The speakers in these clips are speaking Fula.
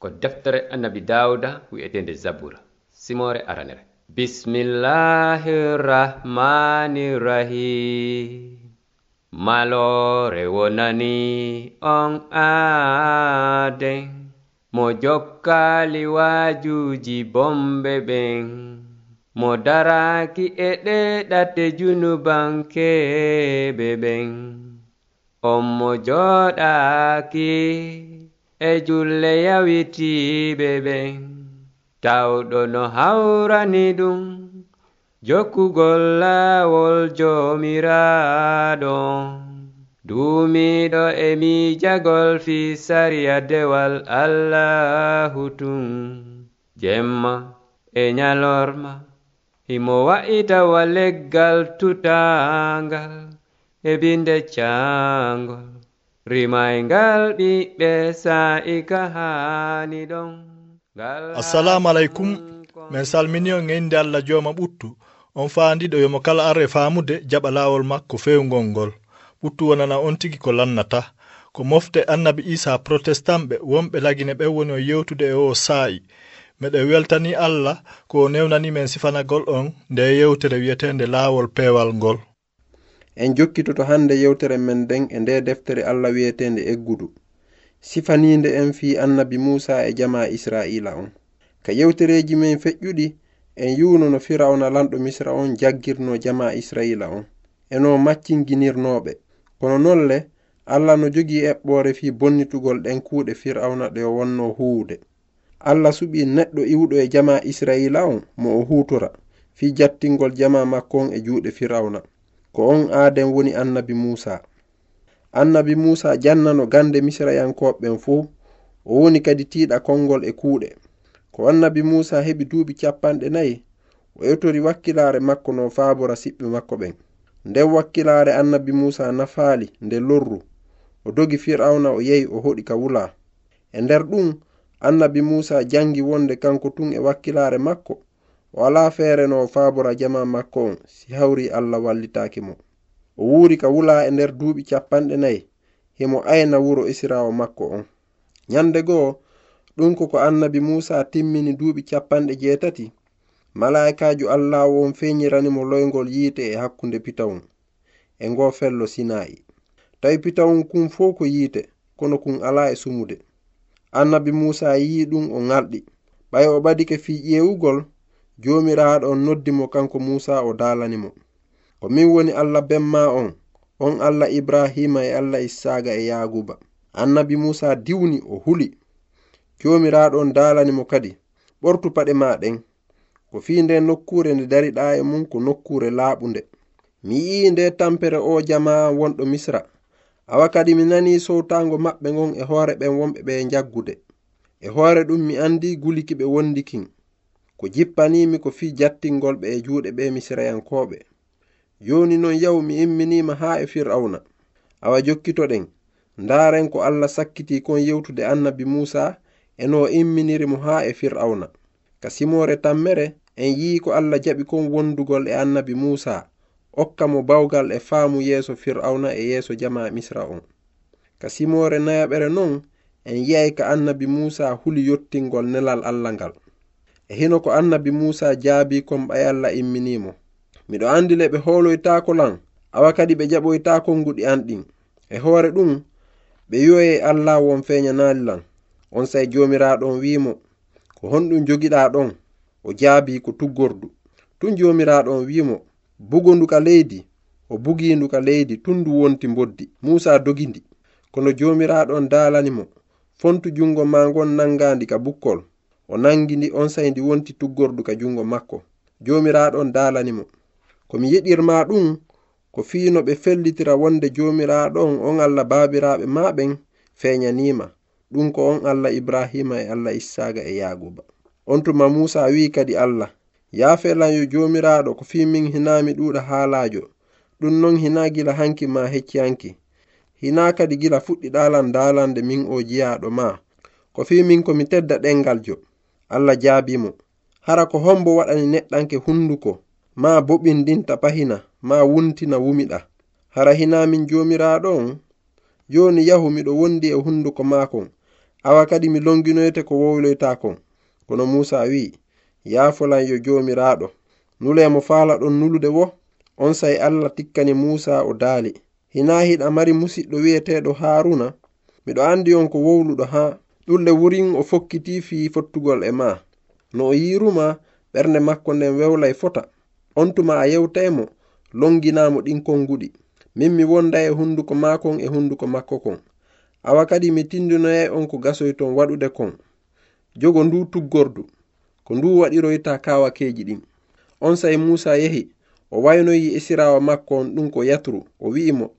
ko deftere annabi dawuda wi'etende zabura. Simore aranere bismillahirrahmanirrahim. Malore wonani on aaden mo jokkali wajuji bombe ɓen mo daraki e ɗe ɗate junubankeɓe ɓen on mo joɗaki e julle yawitiɓe ɓen tawɗo no hawrani ɗum. Jokkugol laawol jomiraɗo duumiɗo e miijagol fi sariya dewal allahu tun. Jemma e nyalorma himo wa'itawa leggal tutangal e binde cangol rimaygal ɓiɓɓe sa'ika haani ɗon. Assalamu aleykum. min salmini on e inde allah jooma ɓuttu. On faandiɗo yomo kala arre faamude jaɓa laawol makko fewgol ngol. Ɓuttu wonana on tigi ko lannata. Ko mofte annabi isa protestant ɓe wonɓe lagine ɓen woni o yewtude e o saa'i. Meɗen weltani allah ko o newnani men sifanagol on nde yewtere wiyetende laawol peewal ngol. en jokkitoto hannde yewtere men nden e nde deftere allah wiyetende eggudu sifaninde en fi annabi musa e jama israila on. Ka yewtereji men feƴƴuɗi en yuwno no firawna lanɗo misra on jaggirno jama israila on. Eno maccinginirnoɓe kono nolle allah no jogii eɓɓore fi bonnitugol ɗen kuuɗe firawna ɗe o wonno huwude allah suɓi neɗɗo iwɗo e jama israila on mo o hutora fi jattingol jama makko on e juuɗe firawna. ko on aaden woni annabi musa annabi musa jannano gande misrayankoɓeɓen fuu o woni kadi tiiɗa konngol e kuuɗe. Ko annabi musa heɓi duuɓi capanɗe nayi o yetori wakkilaare makko no faabora siɓɓe makko ɓen. Nden wakkilaare annabi musa nafaali nde lorru o dogi fir'awna o yehi o hoɗi ka wula e nder ɗum annabi musa jangi wonde kanko tun e wakkilaare makko wala feere no faabora jama makko on si hawri allah wallitaaki mo. O wuuri ka wula e nder duuɓi capanɗe nayi himo ayna wuro israwa makko on. Nyande go'o ɗum ko ko annabi musa timmini duuɓi capanɗe jeetati malaikajo allah on feñiranimo loygol yiite e hakkunde pitawun e ngo fello sinayi tawi pitawun kun fo ko yiite kono kun ala e sumude. Annabi musa yi ɗum o ŋalɗi. Ɓay o ɓadike fi ƴeewugol jomiraɗo on noddimo kanko musa o dalani mo. Ko min woni allah bemma on on allah ibrahima e allah issaga e yaguba. Annabi musa diwni o huli. Jomiraɗo on dalanimo kadi ɓortu paɗe maɗen. Ko fi nde nokkure nde dariɗa e mum ko nokkure laaɓunde. Mi yi'i nde tampere o jama wonɗo misra. Awa kadi mi nani sowtago maɓɓe gon e hoore ɓen wonɓe ɓe jaggude e hoore ɗum mi andi guliki ɓe wondi ko jippanimi ko fi jattingol ɓe e juuɗe ɓe misrayankoɓe joni noon yahu mi imminima ha e fir'auna awa jokkitoɗen ndaren ko allah sakkiti kon yewtude annabi musa eno imminirimo ha e, e fir'auna ka simore tammere en yii ko allah jaɓi kon wondugol e annabi musa okka mo bawgal e faamu yeeso fir'auna e yeeso jama misra on ka simore nayaɓere non en yiyay ka annabi musa huli yottingol nelal allah ngal. e hino ko annabi musa jaabi kon ɓay allah imminimo miɗo andi le ɓe holoytako lan awa kadi ɓe jaɓoytako nguɗi an ɗin. E hoore ɗum ɓe yoye allah won feñanali lan. On sey jomiraɗon wimo ko honɗum jogiɗa ɗon o jaabi ko tuggordu. Tun jomiraɗon wimo bugonduka leydi o buginduka leydi tundu wonti boddi musa dogindi. Kono jomiraɗon dalanimo fontu jungo ma ngon nangandi ka bukkol. o nangi ndi on sayi ndi wonti tuggordu ka jungo makko. Jomiraɗon dalanimo komi yiɗirma ɗum ko fiino ɓe fellitira wonde jomiraɗon on allah babiraɓe maɓen feñanima ɗum ko on allah ibrahima e allah issaga e yaguba on tuma musa wi kadi allah. Yaafelanyo jomiraɗo ko fi min hinami ɗuɗa haalajo ɗum non hina gila hanki ma hecci hanki hina kadi gila fuɗɗi ɗalan dalande min o jiyaɗo ma. Ko fi min komi tedda ɗengal jo. allah jaabimo hara ko hombo waɗani neɗɗanke hunduko. Ma boɓindinta pahina ma wuntina wumiɗa. Hara hinamin on joni yahu miɗo wondi e hunduko makon awa kadi mi longinoyte ko wowloytakon kono musa wi yaafolan yo jomiraɗo nulemo faala ɗon nulude wo. On sai allah tikkani musa o daali. Hina hiɗa mari musiɗɗo wi'eteɗo haruna miɗo andi on ko wowluɗo ha ɗulle wurin o fokkiti fi fottugol e ma. No o yiruma ɓernde makko nden wewlay fota. On tuma a yewtaymo longinamo ɗin konguɗi min mi wonda e hunduko makon e hunduko makko kon. Awa kadi mi tindinoyay e on ko gasoyton waɗude kon. Jogo ndu tuggordu ko ndu waɗiroyta kawakeji ɗin. On say musa yehi o waynoyi e isirawa makko on ɗum ko yatru o wi'imo.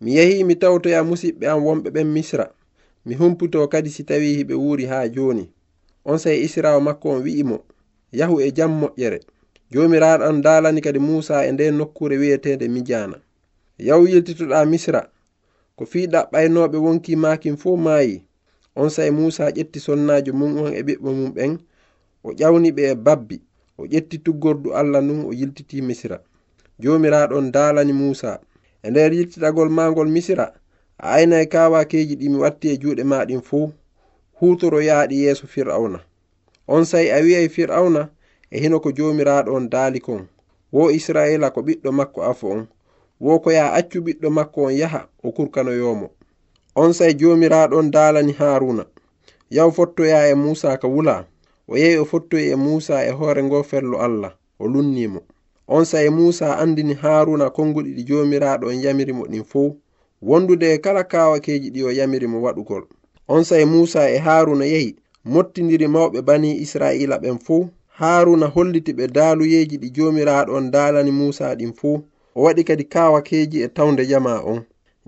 Mi yehi mi tawtoya musidɓe am wonɓe ɓen misra. mi humputo kadi si tawi hiɓe wuuri haa jooni. On sey israo makko on wi'imo yahu e jam moƴƴere. Joomiraaɗo an daalani kadi muusa e nde nokkure wi'etende mijana yahu yiltitoɗa misra ko fiiɗa ɓaynoɓe wonki makin fuu maayi. On sey muusa ƴetti sonnajo mum on e ɓiɓɓe mum ɓen o ƴawni ɓe e babbi o ƴetti tuggordu allah nun o yiltiti misra. Joomiraaɗon daalani muusa. E nder yiltitagol maagol misra aynay kawakeji ɗi mi watti e juuɗe maɗin fuu hutoro yaaɗi yeeso fir'auna on sai a wi'ay fir'auna e hino ko jomiraɗo on daali kon wo israila ko ɓiɗɗo makko afo on. Wo ko yaha accu ɓiɗɗo makko on yaha o kurkanoyomo on sai jomiraɗo on daalani haruna yaw fottoya e musa ka wula. O yehi o fottoyi e musa e hoore ngo fello allah o lunnimo on sai musa andini haruna konguɗi ɗi jomiraɗo on yamirimo ɗin fof wondude e kala kawakeji ɗi o yamiri mo waɗugol. On say musa e haruna yehi mottidiri mawɓe bani israila ɓen fuu. Haruna holliti ɓe daaluyeji ɗi jomiraɗo on daalani musa ɗin fuu. O waɗi kadi kawakeji e tawde jama on.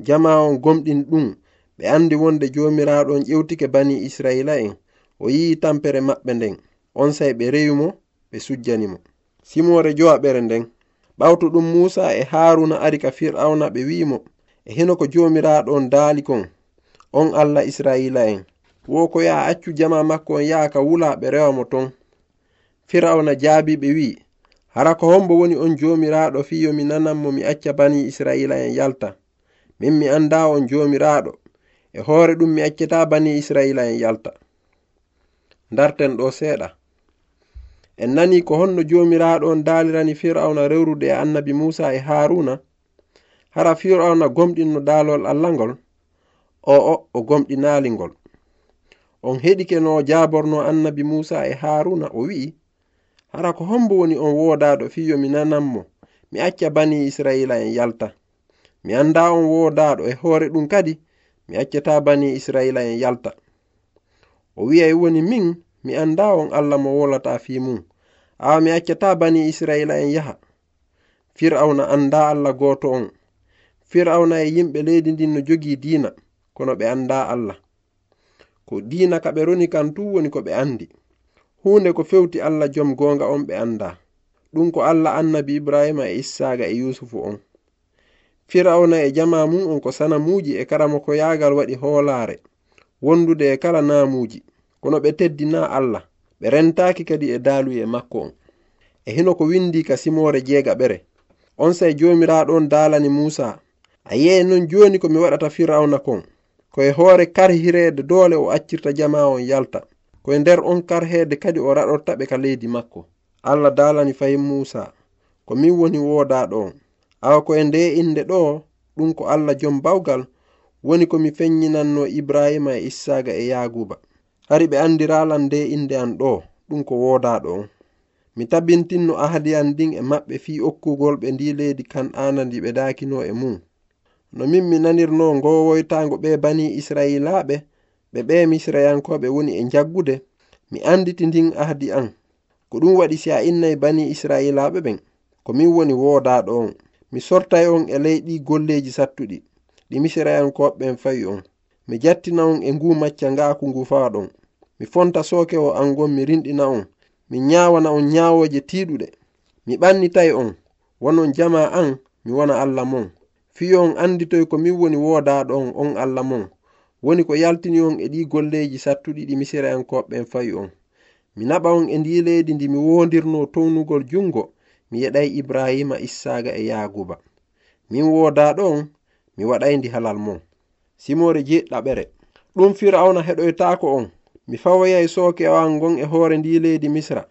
Jama on gomɗin ɗum ɓe andi wonde jomiraɗo on ƴewtike bani israila en. O yi'i tampere maɓɓe nden. On sai ɓe rewimo ɓe sujjanimo simore jowaɓere nden. Ɓawto ɗum musa e haruna ari ka fir'auna ɓe wi'imo e heno ko jomiraɗo on daali kon on allah israila en. Wo ko yaha accu jama makko on yaha ka wula ɓe rewa ton. Firauna jaabi ɓe wi'i hara ko hombo woni on jomiraɗo fiyo mi nananmo mi acca bani israila en yalta. Min mi anda on jomiraɗo e hoore ɗum mi accata bani israila en yalta. Darten ɗo seeɗa. En nani ko honno jomiraɗo on dalirani fir'auna rewrude e annabi musa e haruna hara fir'auna gomɗinno daalol allah ngol o o gomɗinali ngol on heɗike no jaborno annabi musa e haruna o wi'i hara ko hombo woni on woodaɗo fiyo mi nananmo mi acca bani israila en yalta. Mi anda on woodaɗo e hoore ɗum kadi mi accata bani israila en yalta. O wi'ay woni min mi anda on allah mo wolata fi mum. Awa mi accata bani israila en yaha. Fir'auna anda allah goto on fir'auna e yimɓe leydi ndin no jogii diina kono ɓe annda allah. Ko diina ka ɓe roni kan tu woni ko ɓe anndi. Hunde ko fewti allah jom goonga on ɓe annda ɗum ko allah annabi ibrahima e issaga e yusufu on. Fir'auna e jama mum on ko sanamuji e karama ko yagal waɗi hoolaare wondude e kala naamuuji. Kono ɓe teddina allah ɓe rentaki kadi e daaluye makko on. E hino ko windi ka simore jeega ɓere. On sai joomiraaɗon daalani musa a yiyai noon joni komi waɗata firawna kon. Koye hoore karhirede doole o accirta jama on yalta. Koye nder on karhede kadi o raɗortaɓe ka leydi makko. Allah dalani fayi musa ko min woni wodaɗo on. Awa koye nde inde ɗo ɗum ko allah jom bawgal woni komi feññinanno ibrahima e issaga e yaguba hari ɓe andiralan nde inde an ɗo ɗum ko wodaɗo on. Mi tabintinno ahadi an ndin e maɓɓe fi okkugol ɓe ndi leydi kan anandi ɓe dakino e mum no min mi nanirno ngowoytago ɓe bani israilaɓe ɓe ɓe misrayankoɓe woni e jaggude mi anditi ndin ahdi an ko ɗum waɗi si a innayi bani israilaɓe ɓen ko min woni woodaɗo on. Mi sortay on e leyɗi golleji sattuɗi ɗi misrayankoɓeɓen fawi on. Mi jattina on e ngu macca ngaku ngu fawaɗon mi fonta sokewo an gon mi rinɗina on. Mi nyawana on nyawoje tiɗuɗe mi ɓannitay on wonon jama an mi wona allah mon. Fiyo on anditoy ko min woni wodaɗo on on allah mon. Woni ko yaltini on e ɗi golleji sattuɗi ɗi misira'enkoɓɓen fayi on. Mi naɓa on e ndi leydi ndi mi wondirno townugol jungo mi yeɗay ibrahima issaga e yaguba. Min wodaɗo on mi waɗayndi halal mon. Simore jeɗɗaɓere ɗum firawna heɗoytako on. Mi fawoyay sooke awan an gon e hoore ndi leydi misra.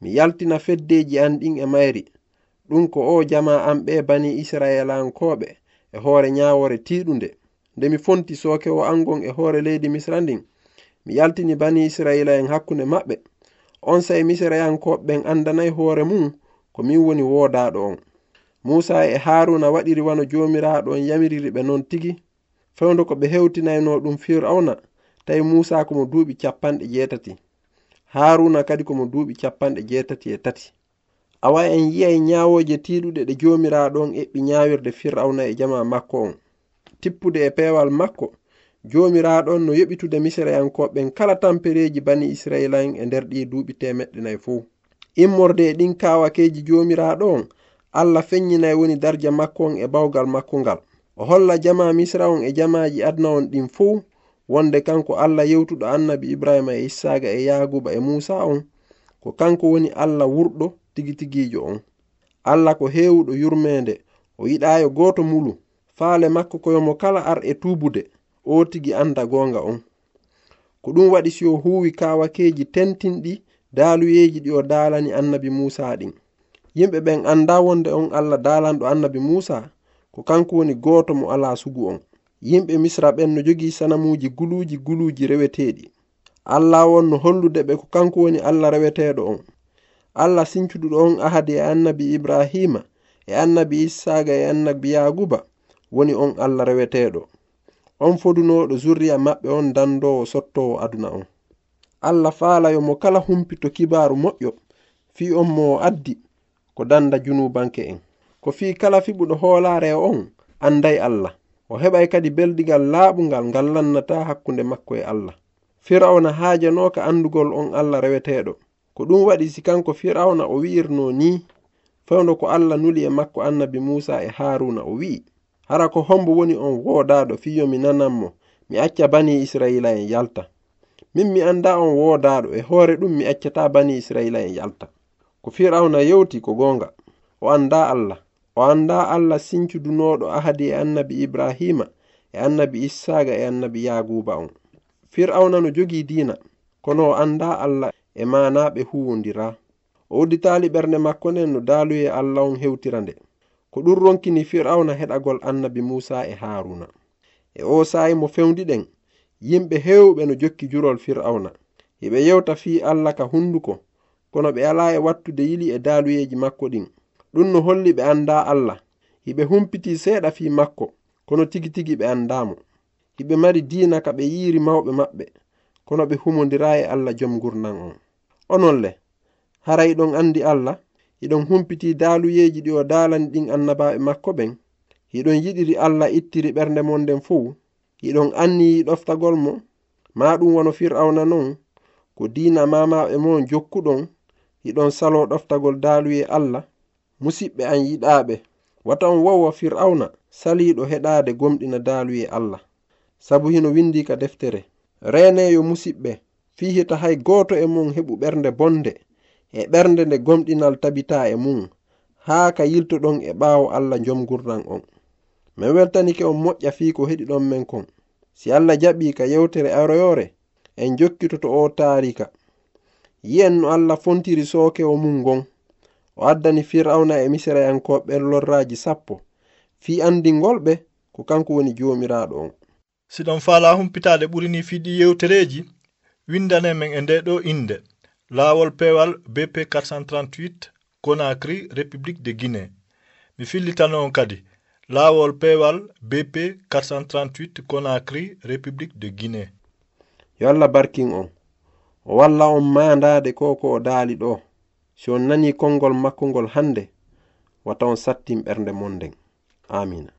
Mi yaltina feddeji an ɗin e mayri ɗum ko o jama an ɓe bani israelankoɓe e hoore nyawore tiɗunde nde mi fonti sooke o angon e hoore leydi misra ndin mi yaltini bani israila en hakkunde maɓɓe. On sa'i misrayankoɓeɓen andanayi hoore mum ko min woni woodaɗo on. Musa e haruna waɗiri wano jomiraɗo on yamiriri ɓe non tigi. Fewdo ko ɓe hewtinayno ɗum fir'auna tawi musa komo duuɓi capanɗe jeetati. Haruna kadi komo duuɓi capanɗe jeetati e tati awa wawi en yi'ay nyawoje tiɗuɗe ɗe jomiraɗon eɓɓi nyawirde fir'auna e jama makko on. Tippude e pewal makko jomiraɗon no yoɓitude misra'enkoɓen kala tampereji bani israila en e nder ɗi duuɓi temeɗɗe nayi fuu. Immorde e ɗin kawakeji jomiraɗo on allah feññinayi woni darja makko on e bawgal makko ngal. O holla jama misra on e jamaji adna on ɗin fuu wonde kanko allah yewtuɗo annabi ibrahima e issaga e yaguba e musa on ko kanko woni allah wurɗo tigitigijo on. Allah ko hewuɗo yurmede o yiɗayo goto mulu. Faale makko koyomo kala ar e tubude o tigi anda gonga on. Ko ɗum waɗi si o huwi kawakeji tentinɗi daaluyeji ɗi o daalani annabi musa ɗin. Yimɓe ɓen anda wonde on allah daalanɗo annabi musa ko kanko woni gooto mo ala sugu on. Yimɓe misra ɓen no jogii sanamuuji guluuji guluuji reweteeɗi. Allah won no hollude ɓe ko kanko woni allah reweteeɗo on. allah sincuɗuɗo on ahadi e annabi ibrahima e annabi issaga e annabi yaguba woni on allah reweteɗo on fodunoɗo zurriya maɓɓe on dandowo sottowo aduna on. Allah faalayo mo kala humpito kibaru moƴƴo fi on mo addi ko danda junubanke en. Ko fi kala fiɓuɗo hoolare e on anday allah. O heɓay kadi beldigal laaɓungal ngal lannata hakkunde makko e allah. Firawna haajanoka andugol on allah reweteɗo ko ɗum waɗi si kanko firawna o wi'irno ni fewdo ko allah nuli e makko annabi musa e haruna o wi'i. Hara ko hombo woni on woodaɗo fiyomi nananmo mi acca bani israila en yalta. Min mi anda on woodaɗo e hoore ɗum mi accata bani israila en yalta. Ko firawna yewti ko gonga o anda allah. O anda allah sincudunoɗo ahadi e annabi ibrahima e annabi issaga e annabi yaguba on. Fir'auna no jogi dina kono o anda allah e ma ɓe huwodira o udditali ɓernde makko nden no daluye allah on hewtira nde. Ko ɗum ronkini fir'auna heɗagol annabi musa e haruna. E o saayi mo fewdiɗen yimɓe hewɓe no jokki jurol fir'auna hiɓe yewta fi allah ka hunduko kono ɓe ala e wattude yili e daluyeji makko ɗin. Ɗum no holli ɓe anda allah. Hiɓe humpiti seeɗa fi makko kono tigi tigi ɓe andamo hiɓe mari dina ka ɓe yiiri mawɓe maɓɓe kono ɓe humodira e allah jom gurnan on. onolle hara iɗon andi allah iɗon humpiti daluyeji ɗi o dalani ɗin annabaɓe makko ɓen. Hiɗon yiɗiri allah ittiri ɓernde mon nden fuu. Hiɗon anniyi ɗoftagol mo. Ma ɗum wono fir'auna non ko dina mamaɓe mon jokkuɗon. Hiɗon salo ɗoftagol daluye allah. Musidɓe an yiɗaɓe wata on wowa fir'auna saliɗo heɗade gomɗina daluye allah. Sabu hino windi ka deftere. Reneyo musidɓe fihi ta hay gooto e mum heɓu ɓernde bonde e ɓernde nde gomɗinal tabita e mum haa ka yiltoɗon e ɓaawo allah jomgurdan on. Min weltanike on moƴƴa fii ko heɗi ɗon men kon. Si allah jaɓi ka yewtere aroyore en jokkitoto o taarika yi'en no allah fontiri sookewo mum ngon o addani fir'auna e misrayankoɓe lorraji sappo fi andingolɓe ko kanko woni jomiraɗo on. Siɗon faala humpitade ɓurini fiɗi yewtereji windane men e nde ɗo inde. Laawol pewal bp 438 conakry république de guinée. Mi fillitano on kadi laawol pewal bp 438 conakry république de guinée. Yo allah barkin on. O walla on maandade ko ko o daali ɗo. Si on nani konngol makko ngol hannde wata on sattin ɓernde mon nden amina